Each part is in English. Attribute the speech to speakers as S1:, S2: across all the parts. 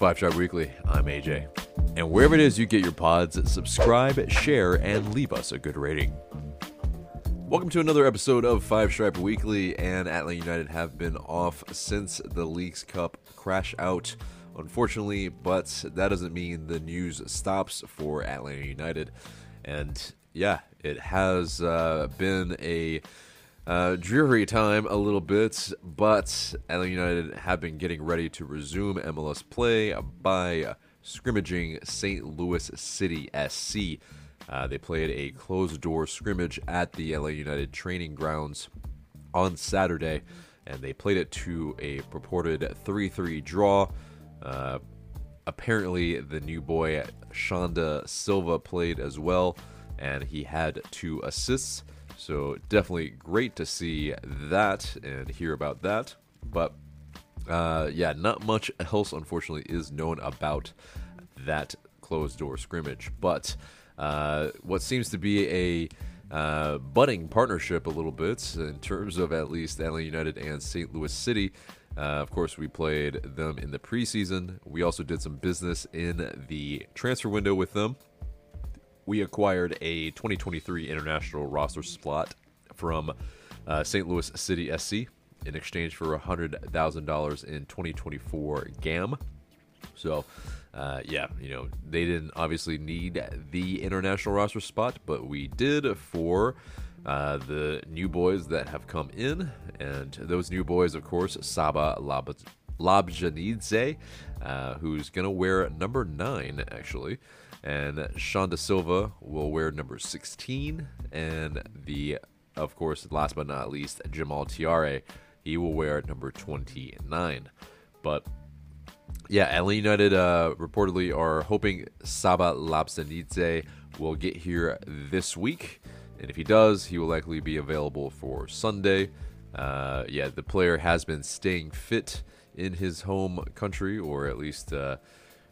S1: Five Stripe Weekly. I'm AJ. And wherever it is you get your pods, subscribe, share, and leave us a good rating. Welcome to another episode of Five Stripe Weekly, and Atlanta United have been off since the Leagues Cup crash out, unfortunately, but that doesn't mean the news stops for Atlanta United. And yeah, it has uh, been a uh, dreary time a little bit, but Atlanta United have been getting ready to resume MLS play by scrimmaging St. Louis City SC. Uh, they played a closed door scrimmage at the LA United training grounds on Saturday, and they played it to a purported 3 3 draw. Uh, apparently, the new boy Xande Silva played as well, and he had two assists. So definitely great to see that and hear about that. But uh, yeah, not much else, unfortunately, is known about that closed door scrimmage. But uh, what seems to be a uh, budding partnership a little bit in terms of at least LA United and St. Louis City. Uh, of course, we played them in the preseason. We also did some business in the transfer window with them we acquired a 2023 international roster slot from uh, St. Louis City SC in exchange for $100,000 in 2024 GAM. So, uh, yeah, you know, they didn't obviously need the international roster spot, but we did for uh, the new boys that have come in. And those new boys, of course, Saba Lab- Lobjanidze, uh, who's going to wear number nine, actually. And Xande Silva will wear number 16. And the, of course, last but not least, Jamal Thiaré, he will wear number 29. But yeah, Atlanta United uh, reportedly are hoping Saba Lobjanidze will get here this week. And if he does, he will likely be available for Sunday. Uh, yeah, the player has been staying fit in his home country, or at least uh,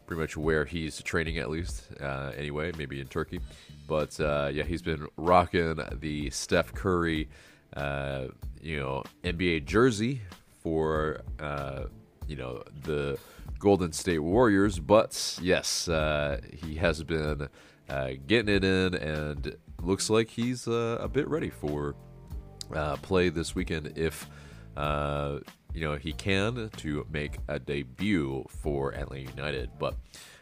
S1: pretty much where he's training at least. Uh, anyway, maybe in Turkey, but uh, yeah, he's been rocking the Steph Curry, uh, you know, NBA jersey for uh, you know the Golden State Warriors. But yes, uh, he has been uh, getting it in, and looks like he's a bit ready for play this weekend if you know, he can to make a debut for Atlanta United. But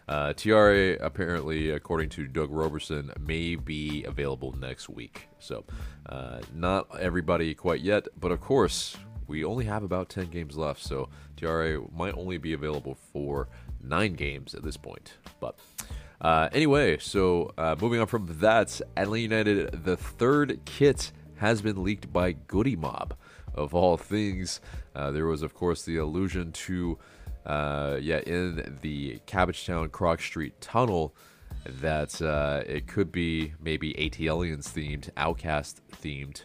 S1: uh, Thiaré, apparently, according to Doug Roberson, may be available next week. So, uh, not everybody quite yet, but of course, we only have about 10 games left. So, Thiaré might only be available for nine games at this point. But uh, anyway, so uh, moving on from that, Atlanta United, the third kit has been leaked by Goodie Mob of all things. Uh, there was, of course, the allusion to, uh, yeah, in the Cabbagetown Krog Street tunnel that uh, it could be maybe ATLiens themed, OutKast themed.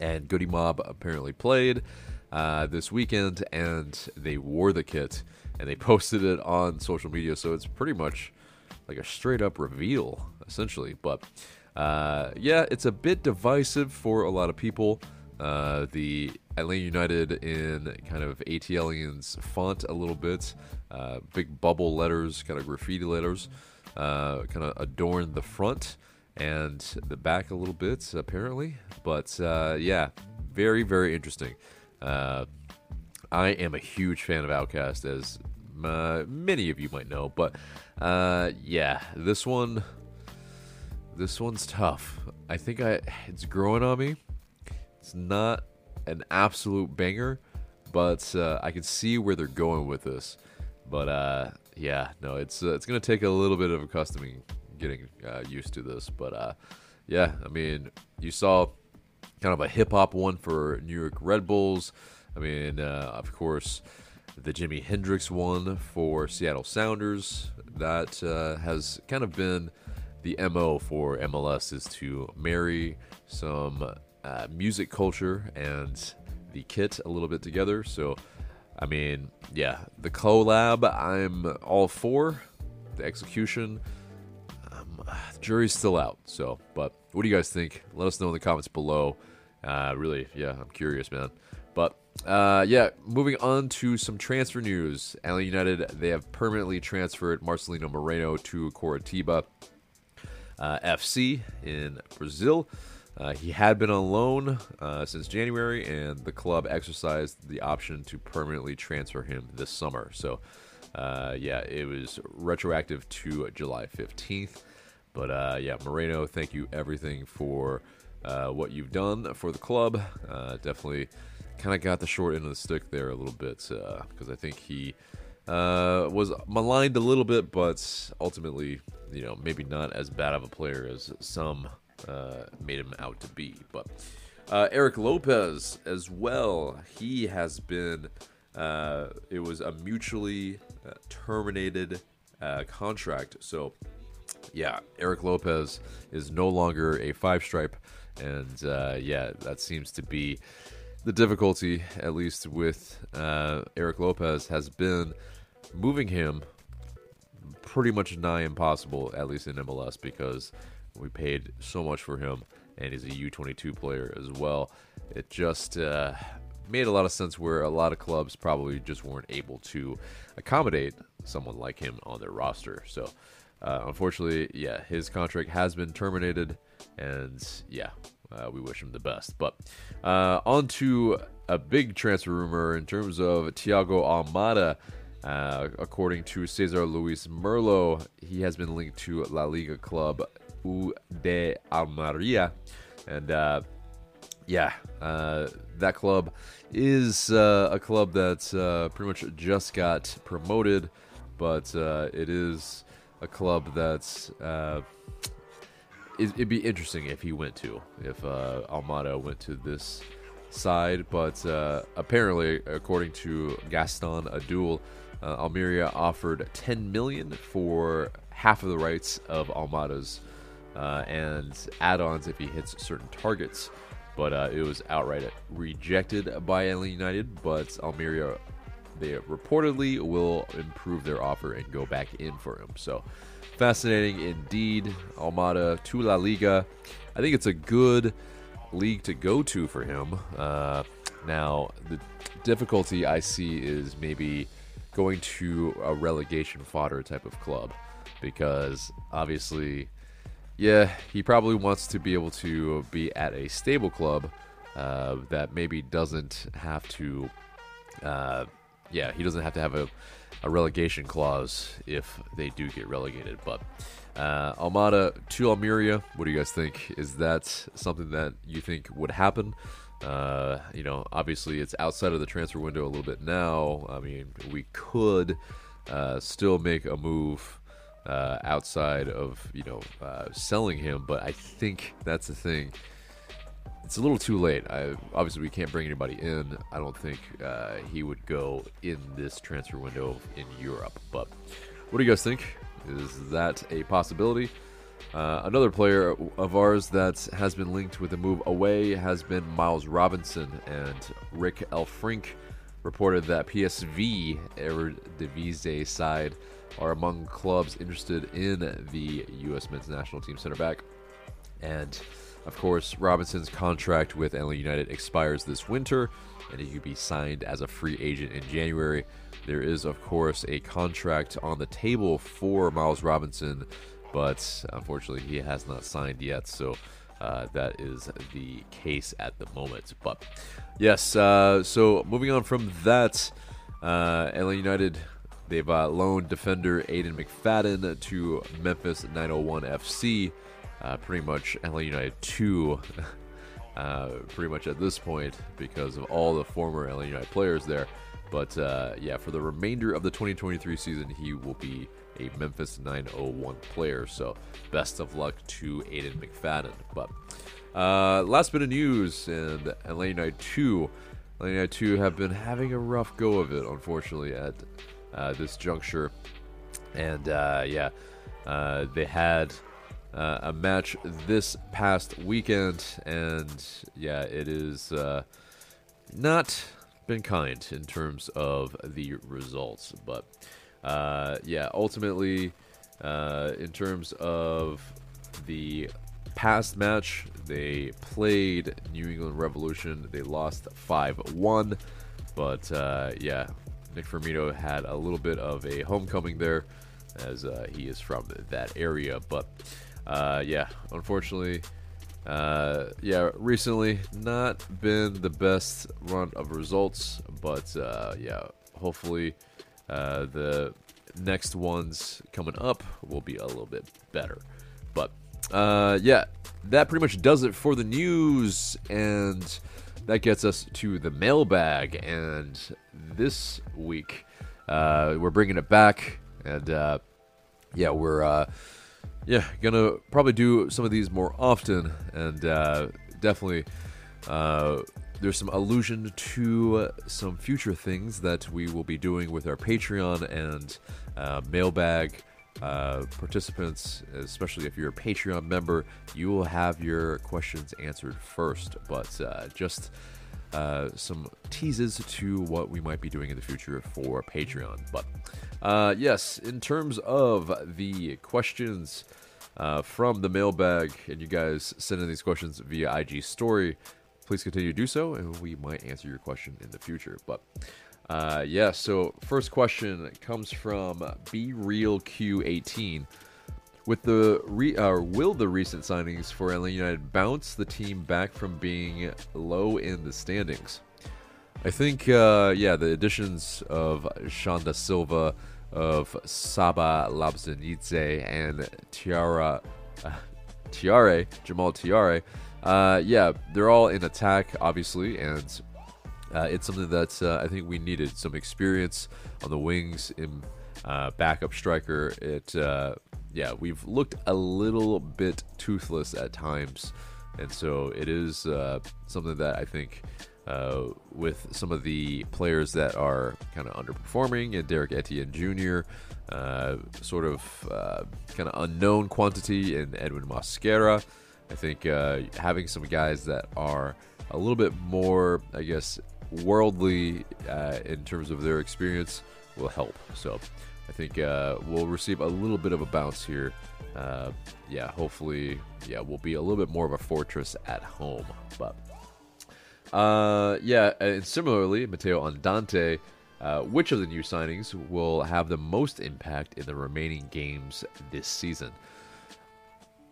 S1: And Goodie Mob apparently played uh, this weekend and they wore the kit and they posted it on social media. So it's pretty much like a straight up reveal, essentially. But uh, yeah, it's a bit divisive for a lot of people. Uh, the Atlanta United in kind of ATLiens font a little bit, uh, big bubble letters, kind of graffiti letters, uh, kind of adorn the front and the back a little bit, apparently. But uh, yeah, very, very interesting. Uh, I am a huge fan of OutKast, as many of you might know. But yeah, this one, this one's tough. I think I it's growing on me it's not an absolute banger, but uh, I can see where they're going with this. But uh, yeah, no, it's uh, it's gonna take a little bit of accustoming, getting uh, used to this. But uh, yeah, I mean, you saw kind of a hip hop one for New York Red Bulls. I mean, uh, of course, the Jimi Hendrix one for Seattle Sounders. That has kind of been the mo for MLS is to marry some uh, music culture and the kit a little bit together. So, I mean, yeah, the collab I'm all for. The execution, um, the jury's still out. So, but what do you guys think? Let us know in the comments below. Uh, really, yeah, I'm curious, man. But uh, yeah, moving on to some transfer news. LA United they have permanently transferred Marcelino Moreno to Coritiba uh, FC in Brazil. Uh, he had been on loan uh, since January, and the club exercised the option to permanently transfer him this summer. So, uh, yeah, it was retroactive to July 15th. But uh, yeah, Moreno, thank you everything for uh, what you've done for the club. Uh, definitely kind of got the short end of the stick there a little bit because I think he was maligned a little bit, but ultimately, you know, maybe not as bad of a player as some uh, made him out to be. But uh, Erik Lopez as well, he has been. Uh, it was a mutually uh, terminated uh, contract, so yeah, Erik Lopez is no longer a five stripe, and yeah, that seems to be the difficulty, at least with Erik Lopez, has been moving him pretty much nigh impossible, at least in MLS, because we paid so much for him, and he's a U22 player as well. It just uh, made a lot of sense where a lot of clubs probably just weren't able to accommodate someone like him on their roster. So, uh, unfortunately, yeah, his contract has been terminated, and yeah, uh, we wish him the best. But uh, on to a big transfer rumor in terms of Thiago Almada. Uh, according to Cesar Luis Merlo, he has been linked to La Liga club U de Almeria. And uh, yeah, uh, that club is uh, a club that uh, pretty much just got promoted, but uh, it is a club that's. Uh, it'd be interesting if he went to, if Almada went to this side, but apparently, according to Gaston Edul, Almeria offered 10 million for half of the rights of Almada's uh, and add-ons if he hits certain targets. But uh, it was outright rejected by LA United. But Almeria, they reportedly will improve their offer and go back in for him. So fascinating indeed. Almada to La Liga. I think it's a good league to go to for him. Uh, now the difficulty I see is maybe going to a relegation fodder type of club because obviously yeah, he probably wants to be able to be at a stable club uh, that maybe doesn't have to. Uh, yeah, he doesn't have to have a, a, relegation clause if they do get relegated. But uh, Almada to Almeria, what do you guys think? Is that something that you think would happen? Uh, you know, obviously it's outside of the transfer window a little bit now. I mean, we could uh, still make a move uh, outside of you know uh, selling him. But I think that's the thing. It's a little too late. I, obviously, we can't bring anybody in. I don't think uh, he would go in this transfer window in Europe. But what do you guys think? Is that a possibility? Uh, another player of ours that has been linked with a move away has been Miles Robinson and Rick Elfrink reported that PSV Eredivisie side are among clubs interested in the U.S. men's national team center back. And of course, Robinson's contract with LA United expires this winter, and he could be signed as a free agent in January. There is, of course, a contract on the table for Miles Robinson, but unfortunately, he has not signed yet. So uh, that is the case at the moment. But yes, uh, so moving on from that, uh, LA United They've uh, loaned defender Aiden McFadden to Memphis 901 FC. Uh, pretty much LA United 2, uh, pretty much at this point, because of all the former LA United players there. But uh, yeah, for the remainder of the 2023 season, he will be a Memphis 901 player. So best of luck to Aiden McFadden. But uh, last bit of news, and LA United 2. LA United 2 have been having a rough go of it, unfortunately, at this juncture. And uh, yeah, uh, they had uh, a match this past weekend, and yeah, it is uh, not been kind in terms of the results. But uh, yeah, ultimately, in terms of the past match, they played New England Revolution. They lost 5 1. But uh, yeah, Nick Firmino had a little bit of a homecoming there as uh, he is from that area. But uh, yeah, unfortunately, uh, yeah, recently not been the best run of results, but uh, yeah, hopefully uh, the next ones coming up will be a little bit better. But uh, yeah, that pretty much does it for the news, and that gets us to the mailbag. And this week, uh, we're bringing it back, and uh, yeah, we're uh, yeah gonna probably do some of these more often, and uh, definitely. Uh, there's some allusion to some future things that we will be doing with our Patreon and uh, mailbag uh, participants, especially if you're a Patreon member, you will have your questions answered first. But uh, just uh, some teases to what we might be doing in the future for Patreon. But uh, yes, in terms of the questions uh, from the mailbag, and you guys sending these questions via IG story, please continue to do so, and we might answer your question in the future. But uh, yeah, so first question comes from Be Real Q18. With the re- uh, will the recent signings for Atlanta United bounce the team back from being low in the standings? I think, uh, yeah, the additions of Xande Silva, of Saba Lobjanidze, and Tiara, uh, Thiaré, Jamal Thiaré, uh, yeah, they're all in attack, obviously, and uh, it's something that uh, I think we needed some experience on the wings in uh, backup striker. It, uh, yeah, we've looked a little bit toothless at times, and so it is uh, something that I think. Uh, with some of the players that are kind of underperforming, and Derek Etienne Jr., sort of kind of unknown quantity in Edwin Mosquera, I think having some guys that are a little bit more, I guess, worldly uh, in terms of their experience will help. So I think uh, we'll receive a little bit of a bounce here. Uh, yeah, hopefully, yeah, we'll be a little bit more of a fortress at home. But uh, yeah, and similarly, Matteo Andante. Uh, which of the new signings will have the most impact in the remaining games this season?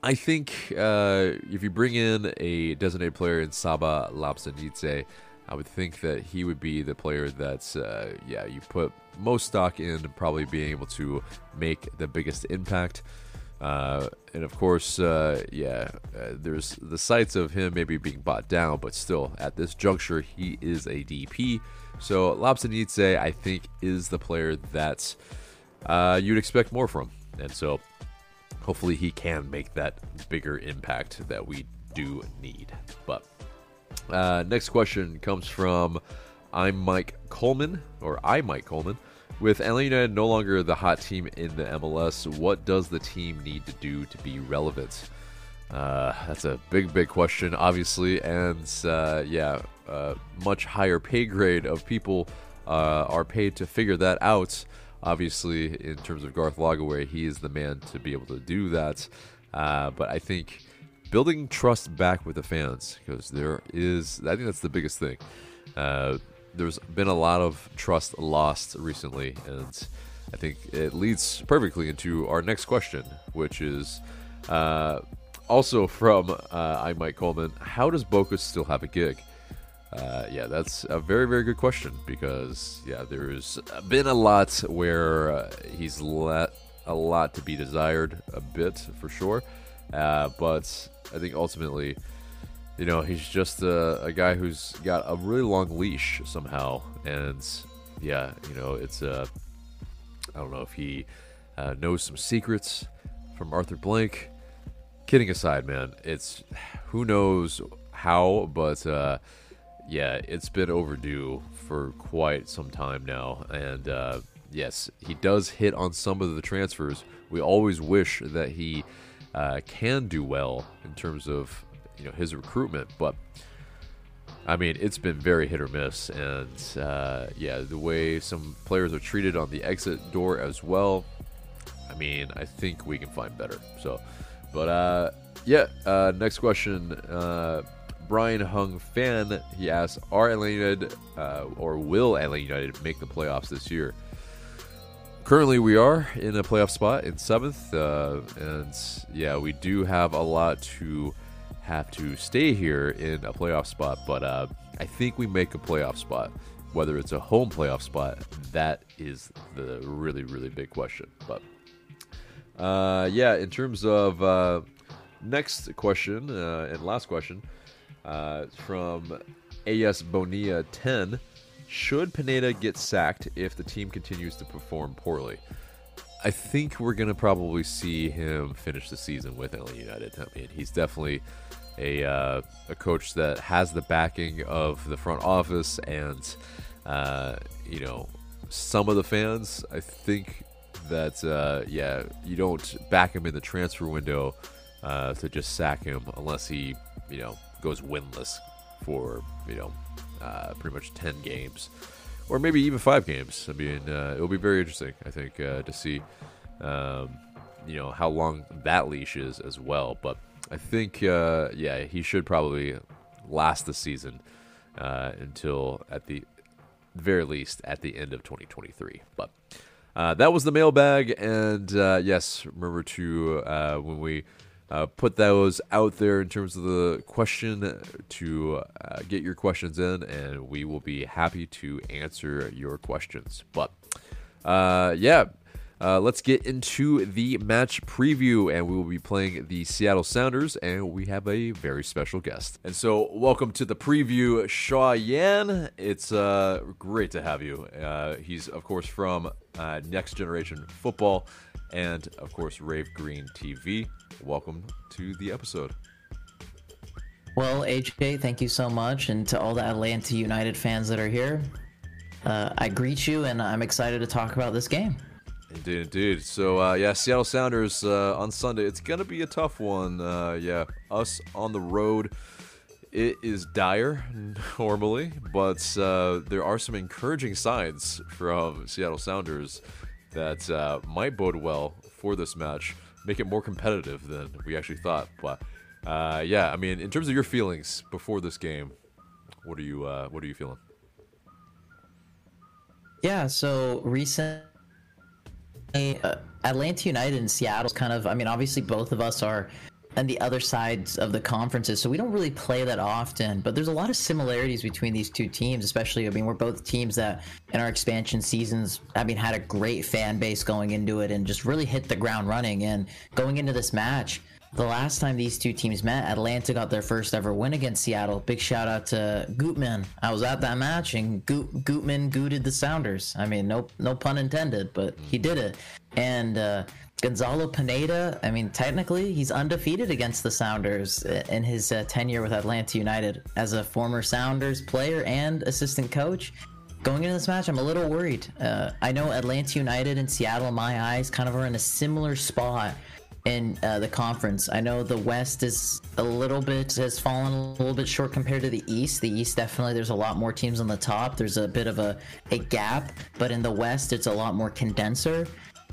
S1: I think uh, if you bring in a designated player in Saba Lobjanidze, I would think that he would be the player that's, uh, yeah, you put most stock in probably being able to make the biggest impact. Uh, and of course, uh, yeah, uh, there's the sights of him maybe being bought down, but still, at this juncture, he is a DP. So Lobjanidze, I think, is the player that uh, you'd expect more from. And so hopefully he can make that bigger impact that we do need. But uh, next question comes from I'm Mike Coleman, or I Mike Coleman. With Atlanta United no longer the hot team in the MLS, what does the team need to do to be relevant? Uh, that's a big, big question, obviously, and uh, yeah, uh, much higher pay grade of people uh, are paid to figure that out. Obviously, in terms of Garth Lagerwey, he is the man to be able to do that. Uh, but I think building trust back with the fans, because there is, I think that's the biggest thing. Uh, there's been a lot of trust lost recently, and I think it leads perfectly into our next question, which is uh, also from uh, I Mike Coleman. How does Boca still have a gig? Uh, yeah, that's a very, very good question because, yeah, there's been a lot where uh, he's let a lot to be desired, a bit for sure. Uh, but I think ultimately, you know, he's just a, a, guy who's got a really long leash somehow. And yeah, you know, it's a. Uh, I don't know if he uh, knows some secrets from Arthur Blank. Kidding aside, man, it's who knows how, but uh, yeah, it's been overdue for quite some time now. And uh, yes, he does hit on some of the transfers. We always wish that he uh, can do well in terms of you know his recruitment, but I mean it's been very hit or miss. And uh, yeah, the way some players are treated on the exit door as well. I mean, I think we can find better. So But uh, yeah, uh, next question. Uh, Brian Hung Fan he asks, "Are Atlanta United uh, or will Atlanta United make the playoffs this year?" Currently, we are in a playoff spot in seventh, uh, and yeah, we do have a lot to have to stay here in a playoff spot. But uh, I think we make a playoff spot. Whether it's a home playoff spot, that is the really, really big question. But uh, yeah, in terms of uh, next question uh, and last question uh, from AS Bonilla 10 Should Pineda get sacked if the team continues to perform poorly? I think we're going to probably see him finish the season with LA United. I mean, he's definitely a, uh, a coach that has the backing of the front office and, uh, you know, some of the fans. I think that, uh, yeah, you don't back him in the transfer window uh, to just sack him unless he, you know, goes winless for, you know, uh, pretty much 10 games or maybe even five games. I mean, uh, it'll be very interesting, I think, uh, to see, um, you know, how long that leash is as well. But I think, uh, yeah, he should probably last the season uh, until at the very least at the end of 2023. But uh, that was the mailbag, and uh, yes, remember to when we uh, put those out there in terms of the question to uh, get your questions in, and we will be happy to answer your questions. But uh, yeah, uh, let's get into the match preview, and we will be playing the Seattle Sounders, and we have a very special guest. And so, welcome to the preview, Shauyan. It's uh, great to have you. Uh, he's, of course, from Next Generation Football and, of course, Rave Green TV. Welcome to the episode.
S2: Well, AJ, thank you so much. And to all the Atlanta United fans that are here, uh, I greet you and I'm excited to talk about this game.
S1: Indeed, indeed. So, uh, yeah, Seattle Sounders uh, on Sunday. It's to be a tough one. Uh, yeah, us on the road. It is dire normally, but uh, there are some encouraging signs from Seattle Sounders that uh, might bode well for this match, make it more competitive than we actually thought. But uh, yeah, I mean, in terms of your feelings before this game, what are you what are you feeling?
S2: Yeah, so recently, uh, Atlanta United and Seattle's kind of. I mean, obviously, both of us are and the other sides of the conferences. So we don't really play that often, but there's a lot of similarities between these two teams, especially I mean we're both teams that in our expansion seasons I mean had a great fan base going into it and just really hit the ground running and going into this match the last time these two teams met, Atlanta got their first ever win against Seattle. Big shout out to Gutman. I was at that match, and Goot, Gutman gooted the Sounders. I mean, no no pun intended, but he did it. And uh, Gonzalo Pineda, I mean, technically, he's undefeated against the Sounders in his uh, tenure with Atlanta United as a former Sounders player and assistant coach. Going into this match, I'm a little worried. Uh, I know Atlanta United and Seattle, in my eyes, kind of are in a similar spot in uh, the conference. I know the West is a little bit has fallen a little bit short compared to the East. The East definitely there's a lot more teams on the top. There's a bit of a, a gap, but in the West it's a lot more condenser.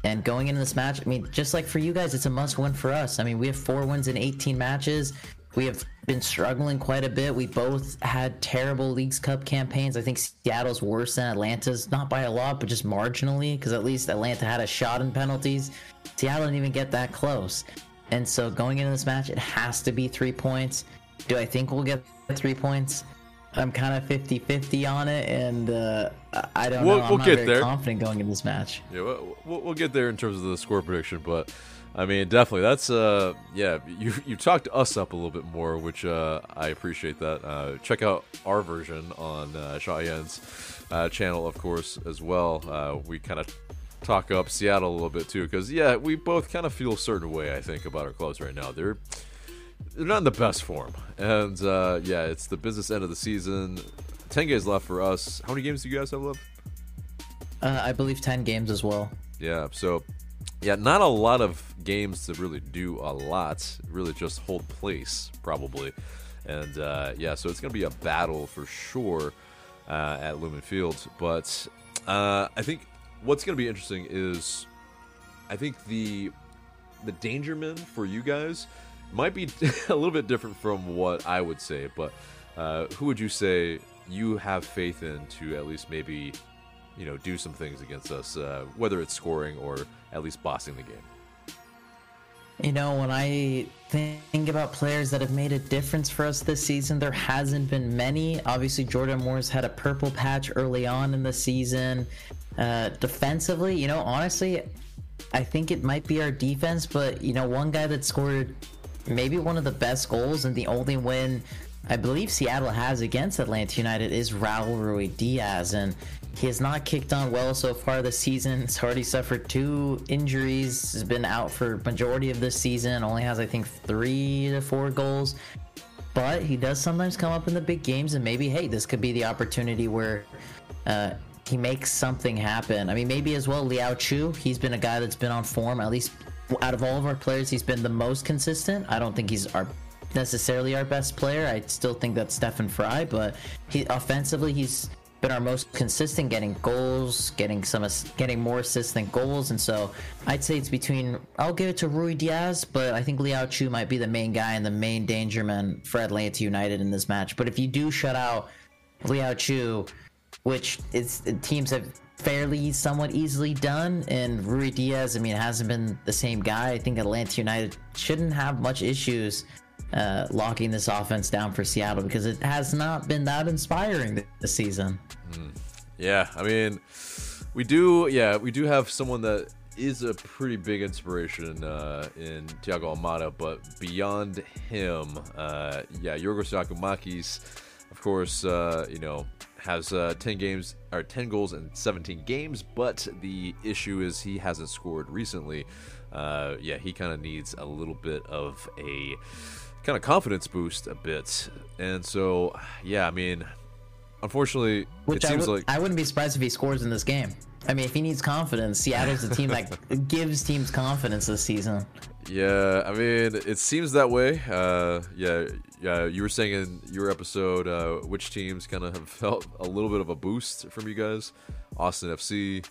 S2: And going into this match, I mean, just like for you guys, it's a must win for us. I mean, we have four wins in 18 matches. We have been struggling quite a bit. We both had terrible Leagues Cup campaigns. I think Seattle's worse than Atlanta's, not by a lot, but just marginally, because at least Atlanta had a shot in penalties. Seattle didn't even get that close. And so going into this match, it has to be three points. Do I think we'll get three points? I'm kind of 50-50 on it, and uh, I don't
S1: we'll,
S2: know. I'm
S1: we'll
S2: not
S1: get
S2: very
S1: there.
S2: confident going in this match.
S1: Yeah, we'll, we'll, we'll get there in terms of the score prediction, but I mean, definitely that's uh, yeah. You you talked us up a little bit more, which uh, I appreciate that. Uh, check out our version on uh, Shauyan's uh, channel, of course, as well. Uh, we kind of talk up Seattle a little bit too, because yeah, we both kind of feel a certain way. I think about our clubs right now. They're they're not in the best form, and uh, yeah, it's the business end of the season. Ten games left for us. How many games do you guys have left?
S2: Uh, I believe 10 games as well.
S1: Yeah, so yeah, not a lot of games to really do a lot. Really, just hold place probably, and uh, yeah, so it's gonna be a battle for sure uh, at Lumen Field. But uh, I think what's gonna be interesting is, I think the the Danger Men for you guys might be a little bit different from what I would say, but uh, who would you say you have faith in to at least maybe, you know, do some things against us, uh, whether it's scoring or at least bossing the game?
S2: You know, when I think about players that have made a difference for us this season, there hasn't been many. Obviously, Jordan Morris had a purple patch early on in the season. Uh, defensively, you know, honestly, I think it might be our defense, but, you know, one guy that scored maybe one of the best goals and the only win I believe Seattle has against Atlanta United is Raul Ruidíaz, and he has not kicked on well so far this season. He's already suffered two injuries, has been out for majority of this season, only has I think three to four goals. But he does sometimes come up in the big games, and maybe hey, this could be the opportunity where uh, he makes something happen. I mean, maybe as well Léo Chú. He's been a guy that's been on form. At least out of all of our players, he's been the most consistent. I don't think he's our necessarily our best player. I still think that's Stefan Frei, but he offensively he's been our most consistent, getting goals, getting some, getting more assists than goals, and so I'd say it's between. I'll give it to Ruidíaz, but I think Léo Chú might be the main guy and the main danger man for Atlanta United in this match. But if you do shut out Léo Chú, which is teams have fairly somewhat easily done, and Ruidíaz, I mean, hasn't been the same guy. I think Atlanta United shouldn't have much issues uh, locking this offense down for Seattle because it has not been that inspiring this season.
S1: Mm. Yeah, I mean, we do. Yeah, we do have someone that is a pretty big inspiration uh, in Thiago Almada, but beyond him, uh, yeah, Yorgos Giakoumakis, of course, uh, you know, has uh, 10 games or 10 goals in 17 games, but the issue is he hasn't scored recently. Uh, yeah, he kind of needs a little bit of a kind of confidence boost a bit. And so, yeah, I mean, unfortunately,
S2: Which
S1: it seems
S2: would,
S1: like
S2: I wouldn't be surprised if he scores in this game. I mean, if he needs confidence, Seattle's a team that gives teams confidence this season.
S1: Yeah, I mean, it seems that way. Uh, yeah, yeah. You were saying in your episode, uh, which teams kind of have felt a little bit of a boost from you guys? Austin FC,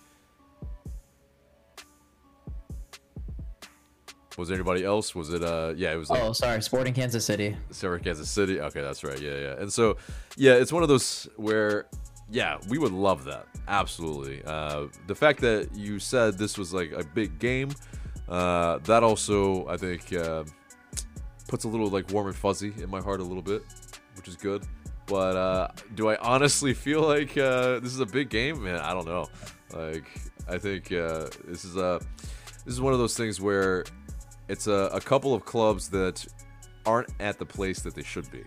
S1: Was anybody else? Was it uh yeah, it was
S2: like, Oh, sorry, Sporting Kansas City.
S1: Sporting Kansas City. Okay, that's right. Yeah, yeah. And so yeah, it's one of those where yeah, we would love that. Absolutely. Uh the fact that you said this was like a big game, uh that also I think uh puts a little like warm and fuzzy in my heart a little bit, which is good. But uh do I honestly feel like uh this is a big game? Man, I don't know. Like I think uh this is a this is one of those things where it's a, a couple of clubs that aren't at the place that they should be.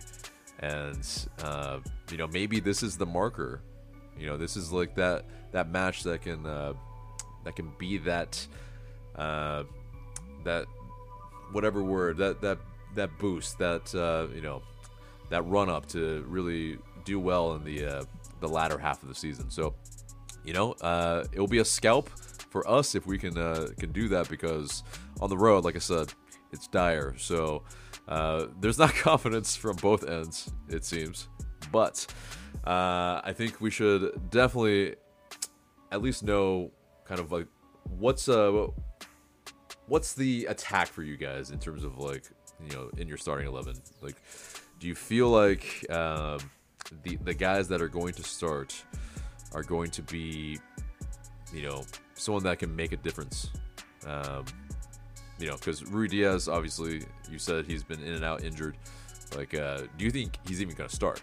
S1: And, uh, you know, maybe this is the marker. You know, this is like that, that match that can, uh, that can be that, uh, that, whatever word, that, that, that boost, that, uh, you know, that run up to really do well in the, uh, the latter half of the season. So, you know, uh, it will be a scalp for us if we can uh, can do that because on the road, like I said, it's dire. So uh, there's not confidence from both ends, it seems. But uh, I think we should definitely at least know kind of like what's uh what's the attack for you guys in terms of like you know in your starting 11 like do you feel like um, the the guys that are going to start are going to be you know someone that can make a difference. Um, you know, because Ruidíaz, obviously, you said he's been in and out injured. Like, uh, do you think he's even going to start?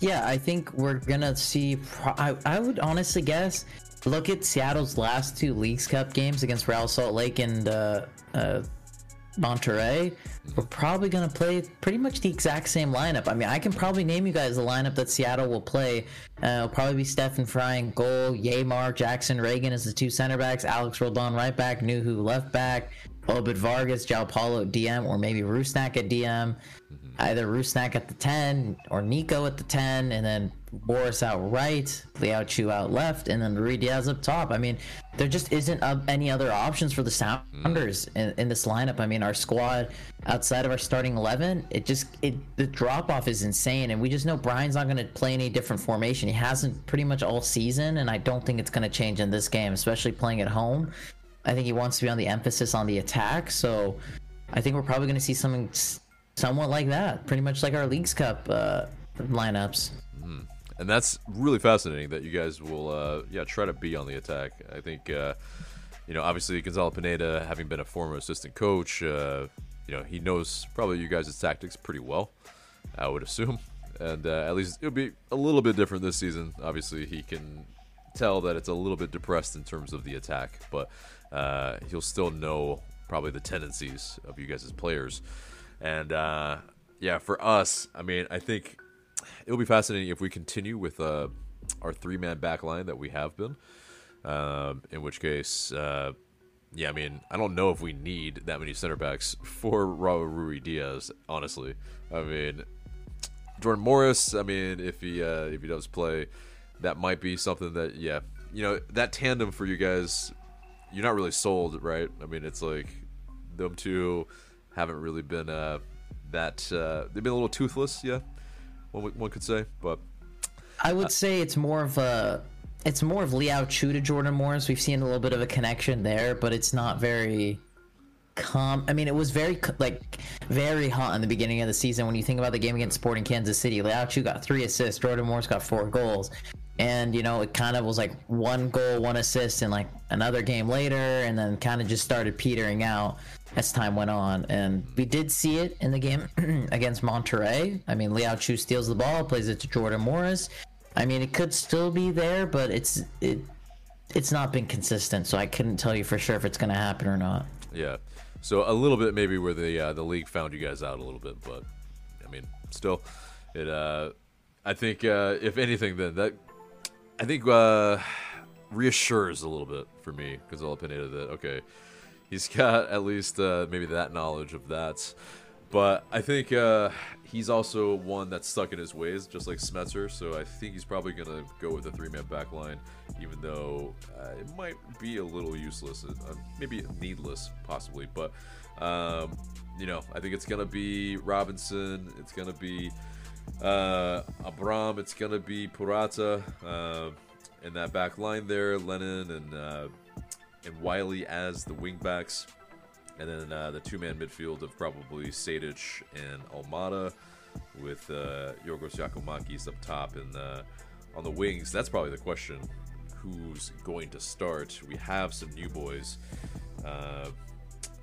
S2: Yeah, I think we're gonna see. Pro- I, I would honestly guess. Look at Seattle's last two Leagues Cup games against Real Salt Lake and uh, uh, Monterrey, we're probably going to play pretty much the exact same lineup. I mean, I can probably name you guys the lineup that Seattle will play. Uh, it'll probably be Stefan Frei in goal, Yeimar, Jackson Ragen as the two center backs, Alex Roldan right back, Nouhou left back, Obed Vargas, João Paulo DM, or maybe Rusnak at DM. Either Rusnak at the 10 or Nico at the 10, and then Boris out right, Léo Chú out left, and then Ruidíaz up top. I mean, there just isn't any other options for the Sounders in, in, this lineup. I mean, our squad outside of our starting 11, it just it the drop off is insane, and we just know Brian's not going to play any different formation. He hasn't pretty much all season, and I don't think it's going to change in this game, especially playing at home. I think he wants to be on the emphasis on the attack. So I think we're probably going to see something somewhat like that, pretty much like our Leagues Cup uh, lineups.
S1: Mm. And that's really fascinating that you guys will, uh, yeah, try to be on the attack. I think, uh, you know, obviously Gonzalo Pineda, having been a former assistant coach, uh, you know, he knows probably you guys' tactics pretty well, I would assume. And uh, at least it'll be a little bit different this season. Obviously, he can tell that it's a little bit depressed in terms of the attack, but uh, he'll still know probably the tendencies of you guys players. And uh, yeah, for us, I mean, I think it'll be fascinating if we continue with uh, our three man back line that we have been. Um, in which case, uh, yeah, I mean, I don't know if we need that many center backs for Raul Ruidíaz, Honestly, I mean, Jordan Morris. I mean, if he uh, if he does play, that might be something that yeah, you know, that tandem for you guys. You're not really sold, right? I mean, it's like them two haven't really been uh, that. Uh, they've been a little toothless, yeah, one one could say. But
S2: I would say it's more of a it's more of Léo Chú to Jordan Morris. We've seen a little bit of a connection there, but it's not very com. I mean, it was very like very hot in the beginning of the season. When you think about the game against Sporting Kansas City, Léo Chú got three assists, Jordan Morris got four goals, and you know it kind of was like one goal, one assist, and like another game later, and then kind of just started petering out as time went on. And we did see it in the game against Monterrey. I mean, Léo Chú steals the ball, plays it to Jordan Morris. I mean, it could still be there, but it's it it's not been consistent, so I couldn't tell you for sure if it's going to happen or not.
S1: Yeah, so a little bit maybe where the uh, the league found you guys out a little bit, but I mean, still, it. Uh, I think uh, if anything, then that I think uh, reassures a little bit for me because Pineda that okay, he's got at least uh, maybe that knowledge of that. But I think uh, he's also one that's stuck in his ways, just like Schmetzer. So I think he's probably going to go with a three man back line, even though uh, it might be a little useless, uh, maybe needless, possibly. But, um, you know, I think it's going to be Robinson, it's going to be uh, Abram, it's going to be Purata. Uh, in that back line there, Lennon and uh, and Wiley as the wingbacks. And then uh, the two man midfield of probably Sejdić and Almada with uh, Yorgos Giakoumakis up top and uh, on the wings. That's probably the question who's going to start. We have some new boys. Uh,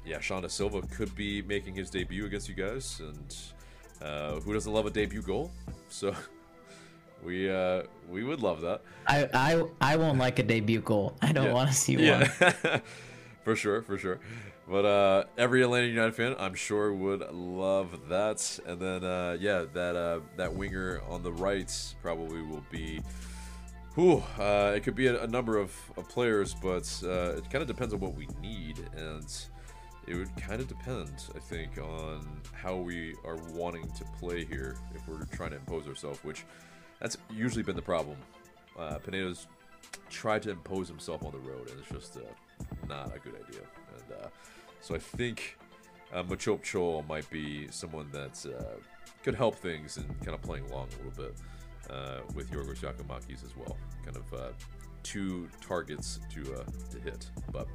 S1: yeah, Xande Silva could be making his debut against you guys. And uh, who doesn't love a debut goal? So. We uh we would love that.
S2: I I I won't like a debut goal. I don't yeah. want to see yeah.
S1: one. for sure, for sure. But uh, every Atlanta United fan, I'm sure, would love that. And then, uh, yeah, that uh, that winger on the right probably will be. Whew, uh, it could be a, a number of, of, players, but uh, it kind of depends on what we need, and it would kind of depend, I think, on how we are wanting to play here. If we're trying to impose ourselves, which that's usually been the problem. Uh, tried to impose himself on the road, and it's just uh, not a good idea. And uh, so I think uh, Machop Chol might be someone that uh, could help things and kind of playing along a little bit uh, with Yorgos Giakoumakis as well. Kind of uh, two targets to uh, to hit, but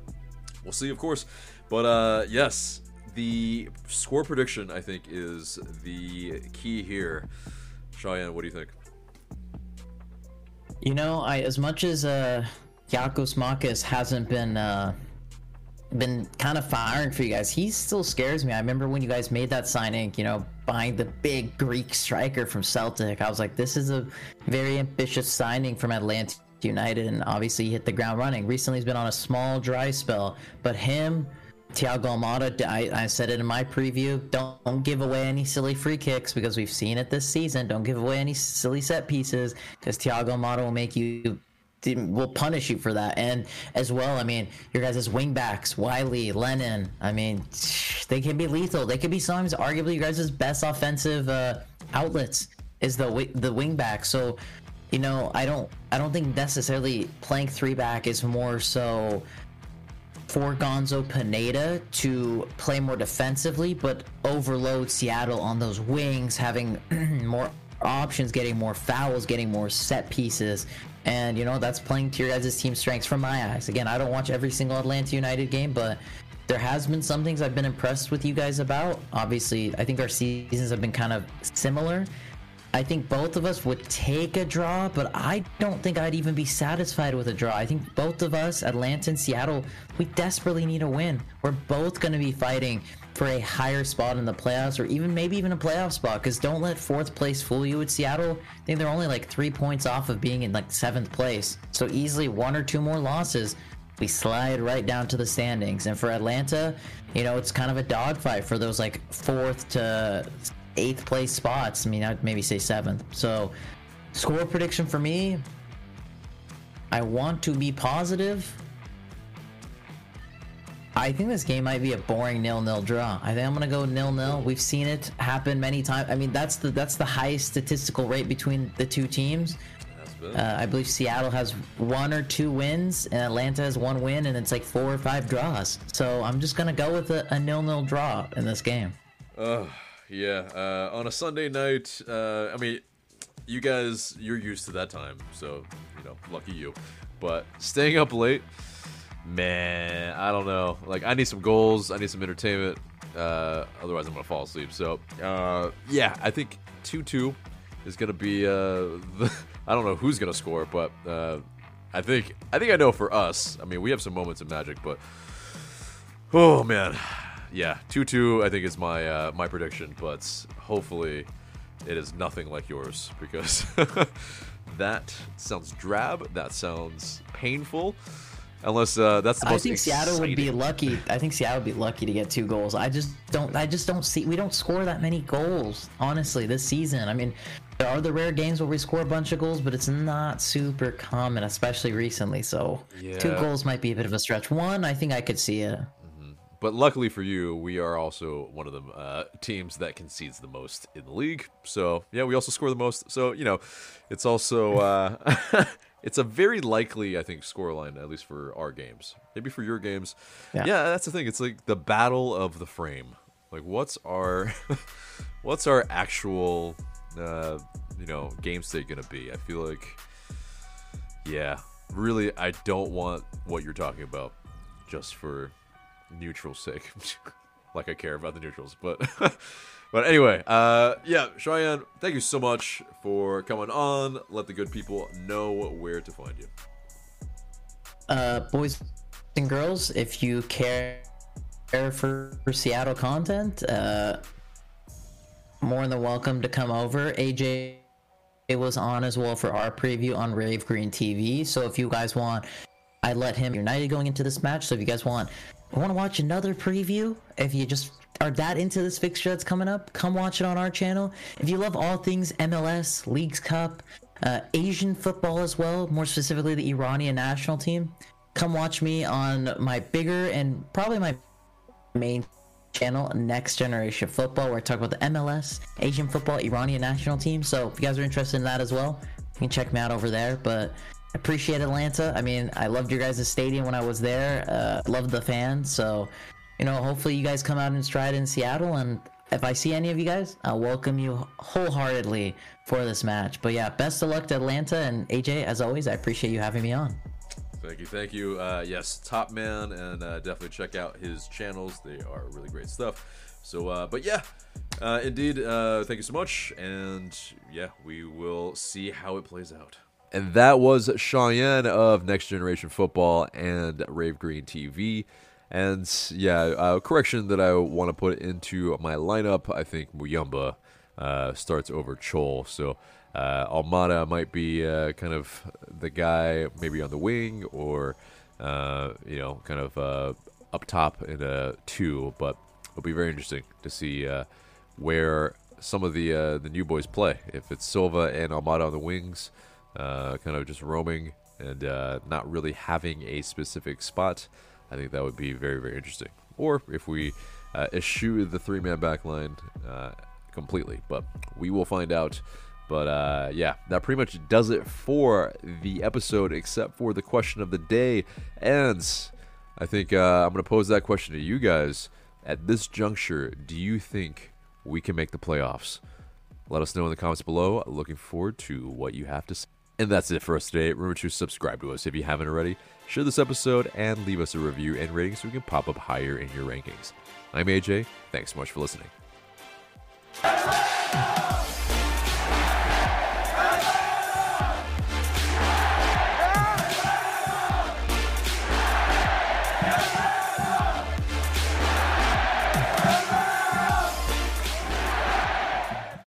S1: we'll see, of course. But yes, the score prediction I think is the key here. Shauyan, what do you think?
S2: You know, I as much as uh, Giakoumakis hasn't been uh, been kind of firing for you guys. He still scares me. I remember when you guys made that signing, you know, buying the big Greek striker from Celtic. I was like, this is a very ambitious signing from Atlanta United, and obviously he hit the ground running. Recently, he's been on a small dry spell, but him. Thiago Almada, I, I said it in my preview. Don't, don't give away any silly free kicks because we've seen it this season. Don't give away any silly set pieces because Thiago Almada will make you will punish you for that. And as well, I mean, your guys' wingbacks, Wiley, Lennon, I mean, they can be lethal. They could be sometimes arguably your guys' best offensive uh, outlets is the the wingback. So, you know, I don't I don't think necessarily playing three back is more so for Gonzo Pineda to play more defensively, but overload Seattle on those wings, having more options, getting more fouls, getting more set pieces. And, you know, that's playing to your guys' team strengths from my eyes. Again, I don't watch every single Atlanta United game, but there has been some things I've been impressed with you guys about. Obviously, I think our seasons have been kind of similar. I think both of us would take a draw, but I don't think I'd even be satisfied with a draw. I think both of us, Atlanta and Seattle, we desperately need a win. We're both going to be fighting for a higher spot in the playoffs or even maybe even a playoff spot because don't let fourth place fool you with Seattle. I think they're only like three points off of being in like seventh place. So easily one or two more losses we slide right down to the standings. And for Atlanta, you know, it's kind of a dogfight for those like fourth to eighth place spots. I mean, I'd maybe say seventh. So, score prediction for me, I want to be positive. I think this game might be a boring nil-nil draw. I think I'm gonna go nil-nil. We've seen it happen many times. I mean, that's the that's the highest statistical rate between the two teams. Uh, I believe Seattle has one or two wins, and Atlanta has one win, and it's like four or five draws. So I'm just gonna go with a, a nil-nil draw in this game.
S1: Uh, yeah. Uh, on a Sunday night, uh, I mean, you guys, you're used to that time, so you know, lucky you. But staying up late, man, I don't know. Like, I need some goals. I need some entertainment. Uh, otherwise, I'm gonna fall asleep. So, uh, yeah, I think two-two is gonna be. Uh, the, I don't know who's gonna score, but uh, I think I think I know for us. I mean, we have some moments of magic, but oh man, yeah, two-two. I think is my uh, my prediction, but hopefully, it is nothing like yours because that sounds drab. That sounds painful. Unless uh, that's the most.
S2: I think Seattle would be lucky. I think Seattle would be lucky to get two goals. I just don't. I just don't see. We don't score that many goals, honestly, this season. I mean, there are the rare games where we score a bunch of goals, but it's not super common, especially recently. So two goals might be a bit of a stretch. One, I think I could see it.
S1: But luckily for you, we are also one of the uh, teams that concedes the most in the league. So yeah, we also score the most. So you know, it's also uh, it's a very likely, I think, scoreline at least for our games. Maybe for your games. Yeah.
S2: Yeah.
S1: that's the thing. It's like the battle of the frame. Like, what's our what's our actual uh, you know game state gonna be? I feel like yeah, really, I don't want what you're talking about just for neutral sake. like I care about the neutrals, but but anyway, uh, yeah, Shauyan, thank you so much for coming on. Let the good people know where to find you.
S2: uh, boys and girls, if you care for, for Seattle content, uh, more than welcome to come over. AJ it was on as well for our preview on Rave Green TV. So if you guys want, Atlanta United going into this match. So if you guys want, want to watch another preview, if you just are that into this fixture that's coming up, come watch it on our channel. If you love all things MLS, Leagues Cup, uh, Asian football as well, more specifically the Iranian national team, come watch me on my bigger and probably my main channel, Next Generation Football, where I talk about the MLS, Asian football, Iranian national team. So if you guys are interested in that as well, you can check me out over there. But appreciate Atlanta. I mean, I loved your guys' stadium when I was there. Uh, loved the fans. So, you know, hopefully you guys come out in stride in Seattle. And if I see any of you guys, I'll welcome you wholeheartedly for this match. But yeah, best of luck to Atlanta. And AJ, as always, I appreciate you having me on.
S1: Thank you, thank you. Uh, yes, Top Man, and uh, definitely check out his channels. They are really great stuff. So, uh, but yeah, uh, indeed, uh, thank you so much, and yeah, we will see how it plays out. And that was Shauyan of Next Generation Football and Rave Green TV. And yeah, uh, correction that I want to put into my lineup. I think Muyumba uh, starts over Chol. So uh, Almada might be uh, kind of the guy maybe on the wing or, uh, you know, kind of uh, up top in a two. But it'll be very interesting to see where some of the the new boys play. If it's Silva and Almada on the wings, uh, kind of just roaming and uh, not really having a specific spot, I think that would be very, very interesting. Or if we uh, eschew the three man back line uh, completely, but we will find out. But uh, yeah, that pretty much does it for the episode, except for the question of the day. And I think uh, I'm going to pose that question to you guys. At this juncture, do you think we can make the playoffs? Let us know in the comments below. Looking forward to what you have to say. And that's it for us today. Remember to subscribe to us if you haven't already. Share this episode and leave us a review and rating so we can pop up higher in your rankings. I'm AJ. Thanks so much for listening.